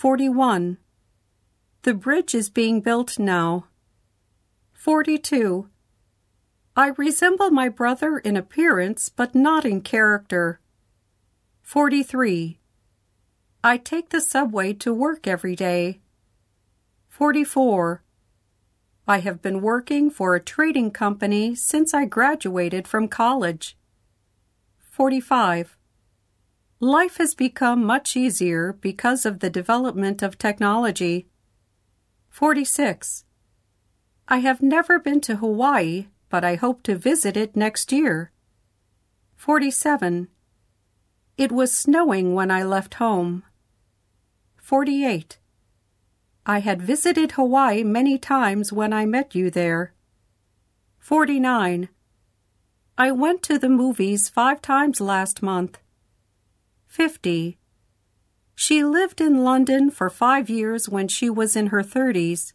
41. The bridge is being built now. 42. I resemble my brother in appearance, but not in character. 43. I take the subway to work every day. 44. I have been working for a trading company since I graduated from college. 45. Life has become much easier because of the development of technology. 46. I have never been to Hawaii, but I hope to visit it next year. 47. It was snowing when I left home. 48. I had visited Hawaii many times when I met you there. 49. I went to the movies five times last month. 50. She lived in London for five years when she was in her thirties.